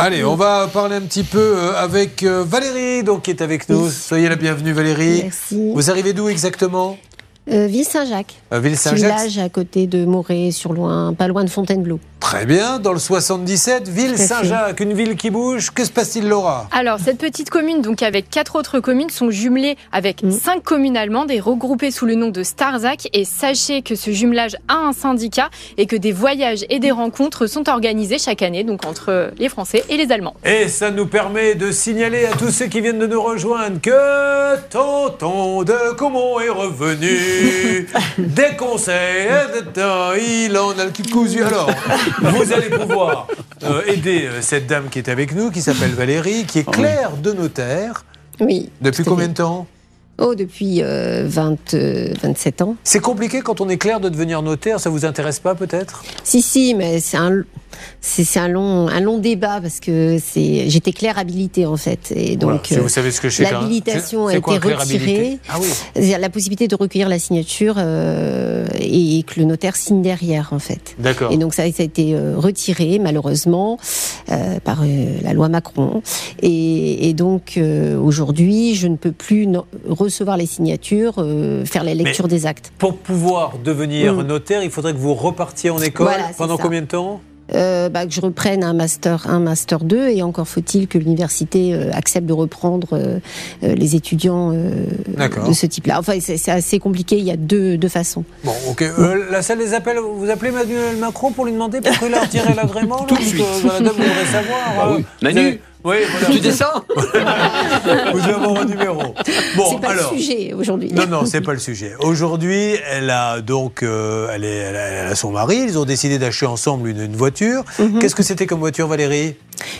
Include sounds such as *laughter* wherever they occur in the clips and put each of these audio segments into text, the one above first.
Allez, on va parler un petit peu euh, avec euh, Valérie, donc, qui est avec nous. Soyez la bienvenue, Valérie. Merci. Vous arrivez d'où exactement? Euh, Ville-Saint-Jacques. Euh, Ville-Saint-Jacques. Village à côté de Moret, sur loin, pas loin de Fontainebleau. Très bien, dans le 77, Ville-Saint-Jacques, une ville qui bouge. Que se passe-t-il, Laura? Alors, cette petite commune, donc avec quatre autres communes, sont jumelées avec Mm. cinq communes allemandes et regroupées sous le nom de Starzac. Et sachez que ce jumelage a un syndicat et que des voyages et des rencontres sont organisés chaque année, donc entre les Français et les Allemands. Et ça nous permet de signaler à tous ceux qui viennent de nous rejoindre que Tonton de Comont est revenu. Des conseils, il en a le cul cousu. Alors, vous allez pouvoir euh, aider euh, cette dame qui est avec nous, qui s'appelle Valérie, qui est clerc de notaire. Oui. Depuis combien de temps? Oh, depuis euh, 20, euh, 27 ans. C'est compliqué quand on est clerc de devenir notaire, ça vous intéresse pas peut-être? Si, si, mais c'est un, c'est c'est un long, un long débat parce que c'est, j'étais claire habilitée en fait. Et donc, Voilà, si euh, vous savez ce que même. l'habilitation a quoi, été clerc habilité retirée. Ah oui. la possibilité de recueillir la signature euh, et que le notaire signe derrière en fait. D'accord. Et donc ça, ça a été euh, retiré malheureusement euh, par euh, la loi Macron. Et, et donc euh, aujourd'hui, je ne peux plus no- recevoir les signatures, euh, faire la lecture des actes. Pour pouvoir devenir Mm. notaire, il faudrait que vous repartiez en école Voilà, pendant ça. combien de temps? Euh, bah, que je reprenne un master 1, master 2, et encore faut-il que l'université euh, accepte de reprendre euh, les étudiants euh, de ce type-là. Enfin, c'est assez compliqué. Il y a deux, deux façons. Bon, ok. Euh, la salle des appels, vous appelez Emmanuel Macron pour lui demander pourquoi il a retiré l'agrément *laughs* Tout de parce suite. savoir. Ah euh, oui. vous Manu avez- Oui, voilà. Tu descends *laughs* Vous avez mon numéro. Bon, c'est pas alors. le sujet aujourd'hui. Non, non, c'est pas le sujet. Aujourd'hui, elle a donc, euh, elle, est, elle, a, elle a son mari. Ils ont décidé d'acheter ensemble une, une voiture. Mhm. Qu'est-ce que c'était comme voiture, Valérie?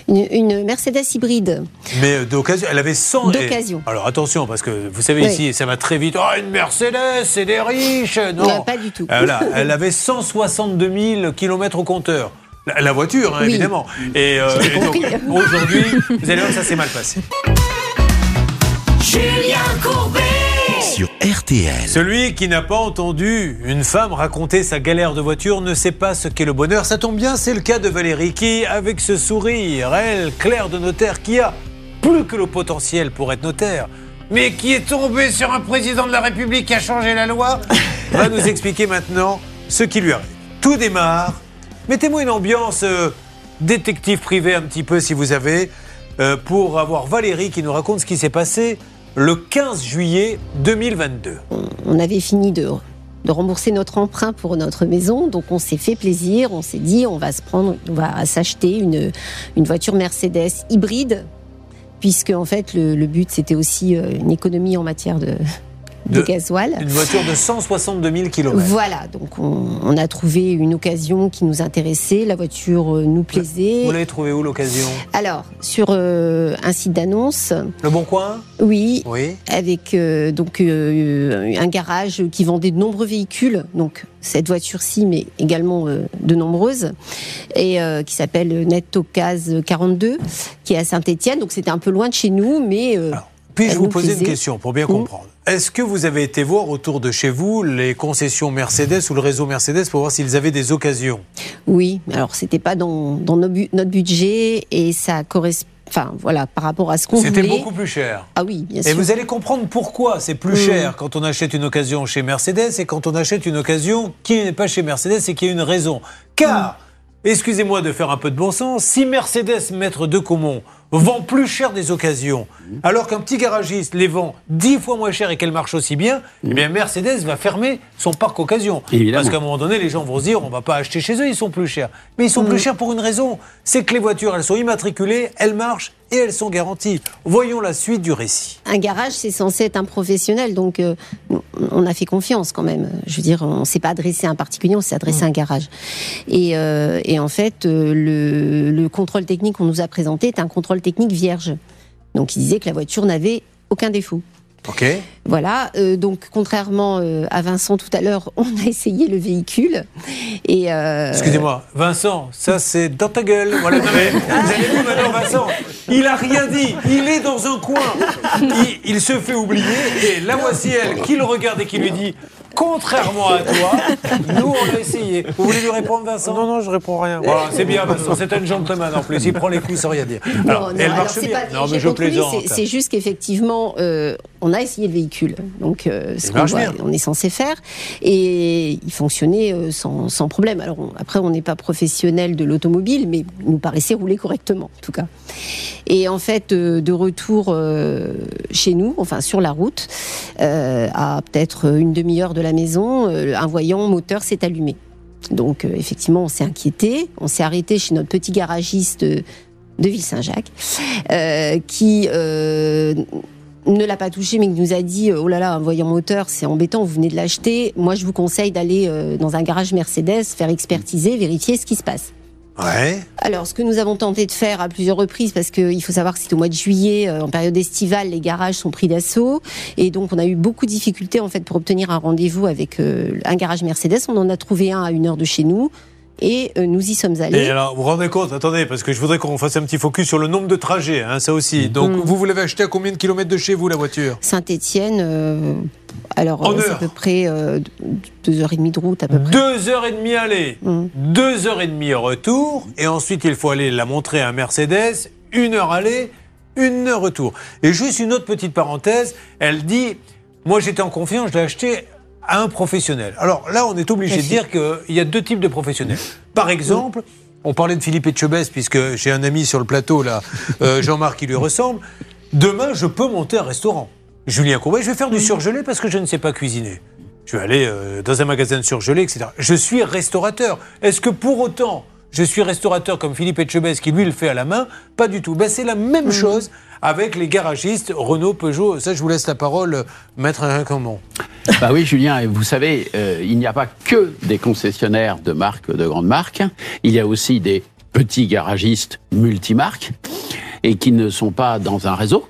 Une, une Mercedes hybride. Mais euh, d'occasion, elle avait 100. D'occasion. Alors attention, parce que vous savez Oui. ici, ça va très vite. Oh, une Mercedes, c'est des riches. Non, Euh, pas du tout. Voilà, *laughs* elle avait 162 000 kilomètres au compteur. La, la voiture, hein, Oui. évidemment. Et, euh, et donc, *laughs* aujourd'hui, vous allez voir que ça s'est mal passé. Julien Courbet Sur RTL. Celui qui n'a pas entendu une femme raconter sa galère de voiture ne sait pas ce qu'est le bonheur. Ça tombe bien, c'est le cas de Valérie qui, avec ce sourire, elle, Claire de notaire, qui a plus que le potentiel pour être notaire, mais qui est tombée sur un président de la République qui a changé la loi, va nous expliquer maintenant ce qui lui arrive. Tout démarre. Mettez-moi une ambiance euh, détective privé un petit peu si vous avez, euh, pour avoir Valérie qui nous raconte ce qui s'est passé le 15 juillet 2022. On avait fini de, rembourser notre emprunt pour notre maison, donc on s'est fait plaisir. On s'est dit, on va se prendre, on va s'acheter une, voiture Mercedes hybride, puisque en fait le, le but c'était aussi euh, une économie en matière de, de De- gasoil. Une voiture de 162 000 km. Voilà, donc on, on a trouvé une occasion qui nous intéressait, la voiture euh, nous plaisait. Vous l'avez trouvé où l'occasion? Alors, sur euh, un site d'annonce, Le Bon Coin? Oui, Oui. avec euh, donc euh, un garage qui vendait de nombreux véhicules, donc cette voiture-ci, mais également de nombreuses, et qui s'appelle Netocase 42, qui est à Saint-Étienne. Donc c'était un peu loin de chez nous, mais Alors, Puis-je vous poser une question pour bien Mhm. comprendre? Est-ce que vous avez été voir autour de chez vous les concessions Mercedes ou le réseau Mercedes pour voir s'ils avaient des occasions? Oui. Alors c'était pas dans, dans nos bu- notre budget et ça correspond. Enfin voilà, par rapport à ce qu'on voulait. C'était beaucoup plus cher. Ah oui, bien Et sûr. vous allez comprendre pourquoi c'est plus Mhm. cher quand on achète une occasion chez Mercedes et quand on achète une occasion qui n'est pas chez Mercedes et qui a une raison. Car, excusez-moi de faire un peu de bon sens, si Mercedes Maître de Comont vend plus cher des occasions, alors qu'un petit garagiste les vend dix fois moins cher et qu'elle marche aussi bien, eh bien Mercedes va fermer son parc occasion. Évidemment. Parce qu'à un moment donné, les gens vont se dire, on va pas acheter chez eux, ils sont plus chers. Mais ils sont plus chers pour une raison, c'est que les voitures, elles sont immatriculées, elles marchent et elles sont garanties. Voyons la suite du récit. un garage, c'est censé être un professionnel, donc euh, on a fait confiance quand même. Je veux dire, on s'est pas adressé à un particulier, on s'est adressé à un garage. Et, euh, et en fait, euh, le, le contrôle technique qu'on nous a présenté est un contrôle technique vierge. Donc, il disait que la voiture n'avait aucun défaut. Ok. Voilà, euh, donc contrairement euh, à Vincent tout à l'heure, *laughs* on a essayé le véhicule. Et euh, Excusez-moi, Vincent, ça c'est dans ta gueule. Voilà, *laughs* non, mais vous avez vu maintenant, Vincent, il a rien dit, il est dans un coin, *laughs* il, il se fait oublier, et la voici elle qui le regarde et qui lui dit contrairement à toi, nous, on a essayé. Vous voulez lui répondre, Vincent Non, non, je réponds rien. Voilà, c'est bien, Vincent. C'est un gentleman en plus. Il prend les coups sans rien dire. Alors, Non, non, elle marche bien. pas non, mais je plaisante. c'est- juste qu'effectivement, euh, on a essayé le véhicule, donc euh, ce qu'on on est censé faire, et il fonctionnait euh, sans, sans problème. Alors on- après, on n'est pas professionnel de l'automobile, mais il nous paraissait rouler correctement, en tout cas. Et en fait, euh, de retour euh, chez nous, enfin sur la route, euh, à peut-être une demi-heure de la maison, euh, un voyant moteur s'est allumé. Donc euh, effectivement, on s'est inquiété, on s'est arrêté chez notre petit garagiste euh, de Ville-Saint-Jacques, qui ne l'a pas touché, mais qui nous a dit oh là là, un voyant moteur, c'est embêtant, vous venez de l'acheter. Moi, je vous conseille d'aller dans un garage Mercedes, faire expertiser, vérifier ce qui se passe. Ouais. Alors, ce que nous avons tenté de faire à plusieurs reprises, parce qu'il faut savoir que c'est au mois de juillet, euh, en période estivale, les garages sont pris d'assaut, et donc on a eu beaucoup de difficultés en fait pour obtenir un rendez-vous avec euh, un garage Mercedes. On en a trouvé un à une heure de chez nous, et euh, nous y sommes allés. Et alors, vous vous rendez compte, attendez, parce que je voudrais qu'on fasse un petit focus sur le nombre de trajets, hein, ça aussi. Donc, Mm. vous, vous l'avez acheté à combien de kilomètres de chez vous, la voiture? Saint-Étienne, euh, alors euh, c'est à peu près euh, deux heures et demie de route à peu près. Deux heures et demie aller, Mm. deux heures et demie retour, et ensuite il faut aller la montrer à un Mercedes, une heure aller, une heure retour. Et juste une autre petite parenthèse, elle dit, moi j'étais en confiance, je l'ai acheté à un professionnel. Alors là, on est obligé de dire qu'il y a deux types de professionnels. Par exemple, on parlait de Philippe Etchebest, puisque j'ai un ami sur le plateau là, euh, Jean-Marc qui lui ressemble. Demain, je peux monter un restaurant. Julien Courbet, je vais faire du surgelé parce que je ne sais pas cuisiner. Je vais aller euh, dans un magasin de surgelé, etc. Je suis restaurateur. Est-ce que pour autant, je suis restaurateur comme Philippe Etchebest qui lui le fait à la main? Pas du tout. Ben, c'est la même chose avec les garagistes Renault, Peugeot. Ça, je vous laisse la parole, euh, maître Comment. Bah oui, Julien, vous savez, euh, il n'y a pas que des concessionnaires de marques, de grandes marques. Il y a aussi des petits garagistes multimarques et qui ne sont pas dans un réseau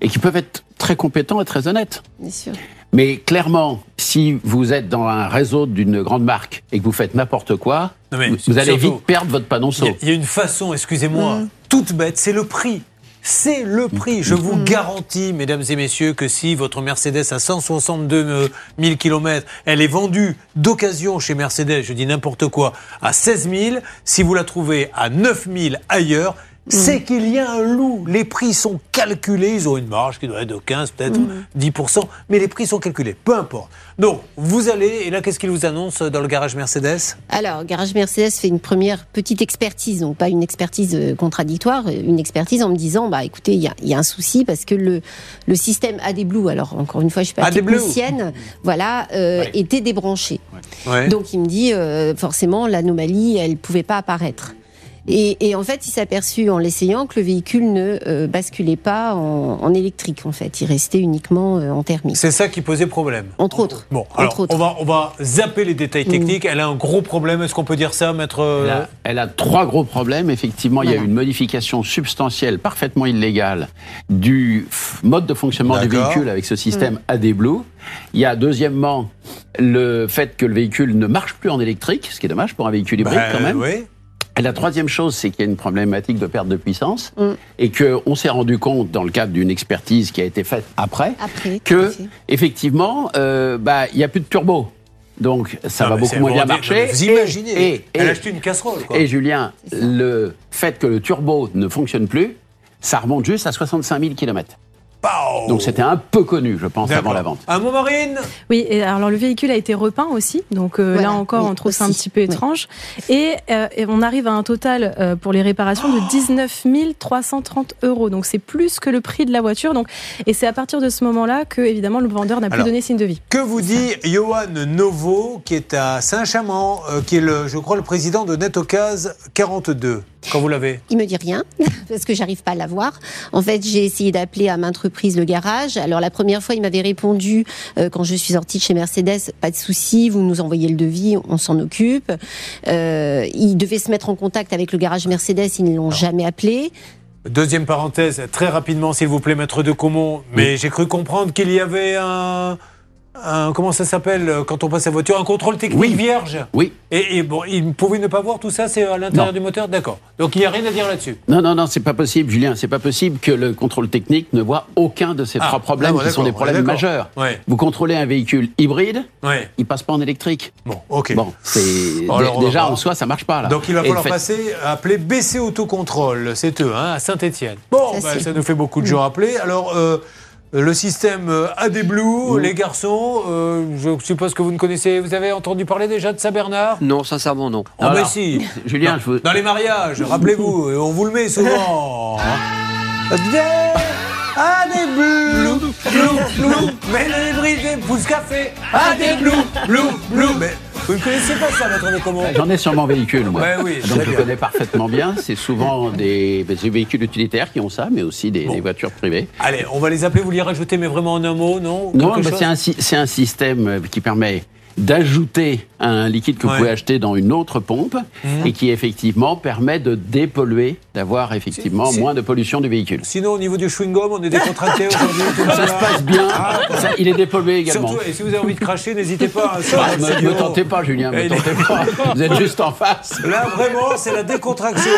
et qui peuvent être très compétents et très honnêtes. Bien sûr. Mais clairement, si vous êtes dans un réseau d'une grande marque et que vous faites n'importe quoi, mais vous, vous allez vite perdre votre panonceau. a, il y a une façon, excusez-moi, toute bête, c'est le prix. C'est le prix. Je vous garantis, mesdames et messieurs, que si votre Mercedes a 162 000 km, elle est vendue d'occasion chez Mercedes, je dis n'importe quoi, à 16 000, si vous la trouvez à 9 000 ailleurs, c'est qu'il y a un loup. Les prix sont calculés. Ils ont une marge qui doit être de 15, peut-être 10%, mais les prix sont calculés. Peu importe. Donc, vous allez, et là, qu'est-ce qu'il vous annonce dans le garage Mercedes? Alors, Garage Mercedes fait une première petite expertise, donc pas une expertise euh, contradictoire, euh, une expertise en me disant, bah écoutez, il y a, il y a un souci parce que le, le système AD Blue, alors encore une fois, je suis pas technicienne, voilà, euh, Ouais. était débranché. Ouais. Donc il me dit, euh, forcément, l'anomalie, elle pouvait pas apparaître. Et, et en fait, il s'est aperçu en l'essayant que le véhicule ne euh, basculait pas en, en électrique, en fait. Il restait uniquement euh, en thermique. C'est ça qui posait problème. Entre autres. Bon, Entre alors autres. On, va, on va zapper les détails techniques. Elle a un gros problème. Est-ce qu'on peut dire ça, maître euh, Elle a, elle a trois gros problèmes. Effectivement, il y a eu une modification substantielle, parfaitement illégale, du mode de fonctionnement du véhicule avec ce système AD Blue. Il y a deuxièmement le fait que le véhicule ne marche plus en électrique, ce qui est dommage pour un véhicule hybride ben, quand même. oui. Et la troisième chose, c'est qu'il y a une problématique de perte de puissance Mm. et qu'on s'est rendu compte dans le cadre d'une expertise qui a été faite après, Après, que effectivement, euh, bah, il n'y a plus de turbo. Donc ça Non, va beaucoup moins bien marcher. Vous Et- imaginez, et- elle et- a acheté une casserole. Quoi. et Julien, le fait que le turbo ne fonctionne plus, ça remonte juste à 65 000 km. Donc c'était un peu connu, je pense, avant la vente. Un mot, Marine Oui, et alors le véhicule a été repeint aussi, donc euh, Voilà, là encore oui, on trouve ça un petit peu oui. étrange. Et, euh, et on arrive à un total euh, pour les réparations de 19 330 euros, donc c'est plus que le prix de la voiture. Donc, et c'est à partir de ce moment-là que évidemment le vendeur n'a plus donné signe de vie. Que vous dit Johan Novo, qui est à Saint-Chamond, euh, qui est, le, je crois, le président de Netocase 42, quand vous l'avez Il me dit rien *laughs* parce que j'arrive pas à l'avoir. En fait, j'ai essayé d'appeler à maintes reprises le garage. Alors la première fois, il m'avait répondu euh, quand je suis sortie de chez Mercedes, pas de souci, vous nous envoyez le devis, on s'en occupe. Euh, il devait se mettre en contact avec le garage Mercedes, ils ne l'ont jamais appelé. Deuxième parenthèse, très rapidement, s'il vous plaît, maître de Comont. Mais j'ai cru comprendre qu'il y avait un, un- comment ça s'appelle euh, quand on passe sa voiture Un contrôle technique Oui. vierge Oui. Et, et bon, il pouvait ne pas voir tout ça, c'est à l'intérieur du moteur D'accord. Donc il n'y a rien à dire là-dessus. Non, non, non, c'est pas possible, Julien. C'est pas possible que le contrôle technique ne voit aucun de ces Ah, trois problèmes d'accord, qui sont des problèmes majeurs. Ouais. Vous contrôlez un véhicule hybride, Ouais. il passe pas en électrique. Bon, ok. Bon, c'est va déjà en soi, ça marche pas là. Donc il va falloir fait- passer à appeler BC Autocontrôle, c'est eux, hein, à Saint-Etienne. Bon, Ça, bah, c'est- ça nous fait beaucoup de gens appelés. Alors, euh, le système euh, AD Blue, les garçons, euh, je suppose que vous ne connaissez, vous avez entendu parler déjà de Saint-Bernard Non, sincèrement, non. Oh, mais si *laughs* Julien, Non, je vous- Dans les mariages, rappelez-vous, *laughs* et on vous le met souvent. *laughs* hein. AD Blue, Blue, Blue, mais le hybride pousse café, AD Blue, Blue, Blue. Mais vous ne connaissez pas ça, maître de comment J'en ai sur mon véhicule, moi. Ouais, oui, Donc je bien. connais parfaitement bien. C'est souvent des, des véhicules utilitaires qui ont ça, mais aussi des, des voitures privées. Allez, on va les appeler, vous les rajoutez, mais vraiment en un mot, non? Non, chose? c'est un, système qui permet d'ajouter un liquide que Ouais. vous pouvez acheter dans une autre pompe et qui effectivement permet de dépolluer, d'avoir effectivement moins de pollution du véhicule. Sinon, au niveau du chewing-gum, on est décontracté *laughs* aujourd'hui. Ça se passe bien, Ah, ça, il est dépollué également. Surtout, et si vous avez envie de cracher, n'hésitez pas. hein, sur Ah, notre me, me tentez pas, Julien, me tentez pas. Vous êtes juste en face. Là, vraiment, c'est la décontraction.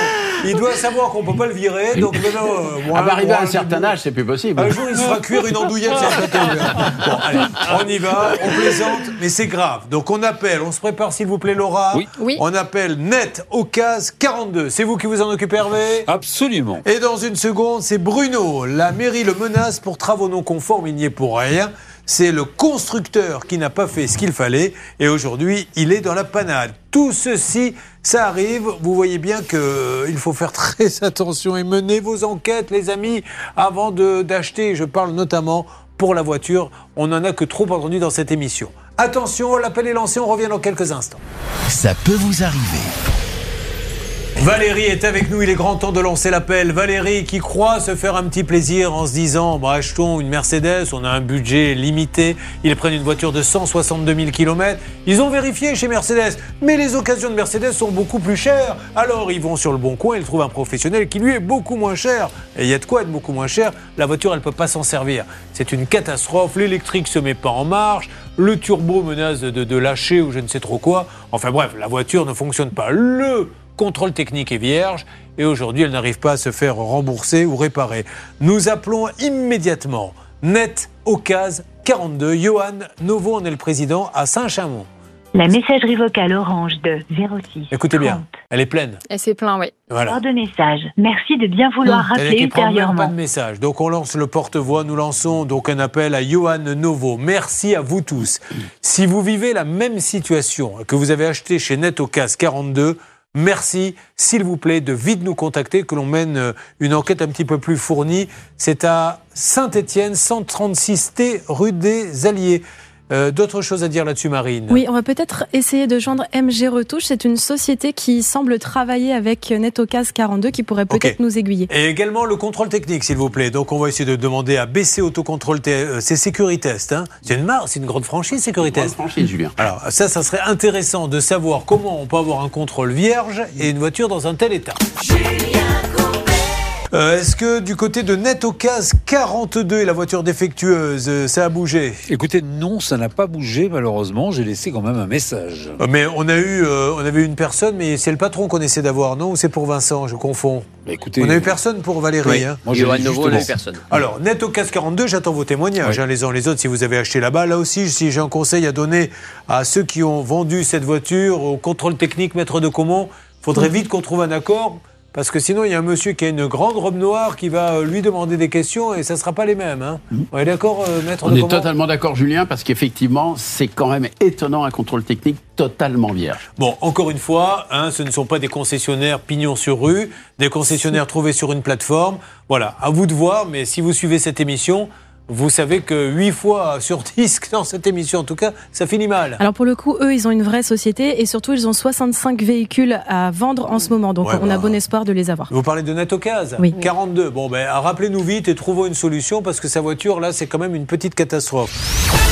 Il doit savoir qu'on peut pas le virer, donc maintenant... euh, moi, À arriver moi, à un certain âge, c'est plus possible. Un jour, il se fera cuire une andouillette sur le plateau. là. Bon, allez, on y va, on plaisante, mais c'est grave. Donc on appelle, on se prépare s'il vous plaît, Laura. Oui. Oui. On appelle Net au CAS 42. C'est vous qui vous en occupez, Hervé? Absolument. Et dans une seconde, c'est Bruno. La mairie le menace pour travaux non conformes, il n'y est pour rien. C'est le constructeur qui n'a pas fait ce qu'il fallait et aujourd'hui, il est dans la panade. Tout ceci, ça arrive. Vous voyez bien qu'il faut faire *laughs* très attention et mener vos enquêtes, les amis, avant d'acheter. Je parle notamment pour la voiture. On n'en a que trop entendu dans cette émission. Attention, l'appel est lancé, on revient dans quelques instants. Ça peut vous arriver. Valérie est avec nous, il est grand temps de lancer l'appel. Valérie qui croit se faire un petit plaisir en se disant bah, achetons une Mercedes, on a un budget limité. Ils prennent une voiture de 162 000 km. Ils ont vérifié chez Mercedes, mais les occasions de Mercedes sont beaucoup plus chères. Alors ils vont sur le bon coin, ils trouvent un professionnel qui lui est beaucoup moins cher. Et il y a de quoi être beaucoup moins cher. La voiture, elle ne peut pas s'en servir. C'est une catastrophe. L'électrique se met pas en marche. Le turbo menace de, lâcher ou je ne sais trop quoi. Enfin bref, la voiture ne fonctionne pas. Le contrôle technique est vierge et aujourd'hui elle n'arrive pas à se faire rembourser ou réparer. Nous appelons immédiatement Net Ocase 42. Johan Novo en est le président à Saint-Chamond. La messagerie vocale orange de 06. Écoutez bien, 30. elle est pleine. Et c'est plein, oui. Voilà. Hors de message. Merci de bien vouloir C'est-à-dire rappeler qu'il prend même pas ultérieurement. de message. Donc on lance le porte-voix, nous lançons donc un appel à Johan Novo. Merci à vous tous. Si vous vivez la même situation que vous avez acheté chez Netocas 42, merci, s'il vous plaît, de vite nous contacter, que l'on mène euh, une enquête un petit peu plus fournie. C'est à Saint-Étienne, 136T, rue des Alliés. Euh, D'autres choses à dire là-dessus, Marine? Oui, on va peut-être essayer de joindre MG Retouche. C'est une société qui semble travailler avec NetOcas 42 qui pourrait peut-être nous aiguiller. Et également le contrôle technique, s'il vous plaît. Donc, on va essayer de demander à BC Autocontrôle, T- euh, c'est Sécuritest. Hein c'est une marque, c'est une grande franchise, Sécuritest. franchise, Julien. Alors, ça, ça serait intéressant de savoir comment on peut avoir un contrôle vierge et une voiture dans un tel état. Euh, Est-ce que du côté de Netocas 42 et la voiture défectueuse, euh, ça a bougé? Écoutez, non, ça n'a pas bougé malheureusement. J'ai laissé quand même un message. Euh, Mais on a eu, euh, on avait eu une personne, mais c'est le patron qu'on essaie d'avoir, non Ou c'est pour Vincent Je confonds. Bah, écoutez, On a eu personne pour Valérie. Oui. hein Moi, n'a eu justement. personne. Alors, net au CAS 42, j'attends vos témoignages, hein, les uns les autres, si vous avez acheté là-bas. Là aussi, si j'ai un conseil à donner à ceux qui ont vendu cette voiture au contrôle technique maître de Comont, faudrait vite qu'on trouve un accord. Parce que sinon, il y a un monsieur qui a une grande robe noire qui va euh, lui demander des questions et ça ne sera pas les mêmes. Hein. On est d'accord, euh, maître On est totalement d'accord, Julien, parce qu'effectivement, c'est quand même étonnant un contrôle technique totalement vierge. Bon, encore une fois, hein, ce ne sont pas des concessionnaires pignon sur rue, des concessionnaires trouvés sur une plateforme. Voilà, à vous de voir, mais si vous suivez cette émission, vous savez que 8 fois sur 10 *laughs* dans cette émission, en tout cas, ça finit mal. Alors pour le coup, eux, ils ont une vraie société et surtout, ils ont 65 véhicules à vendre en ce moment. Donc Ouais, on a bon espoir de les avoir. Vous parlez de Netocase Oui. 42. Bon, ben, rappelez-nous vite et trouvons une solution parce que sa voiture, là, c'est quand même une petite catastrophe.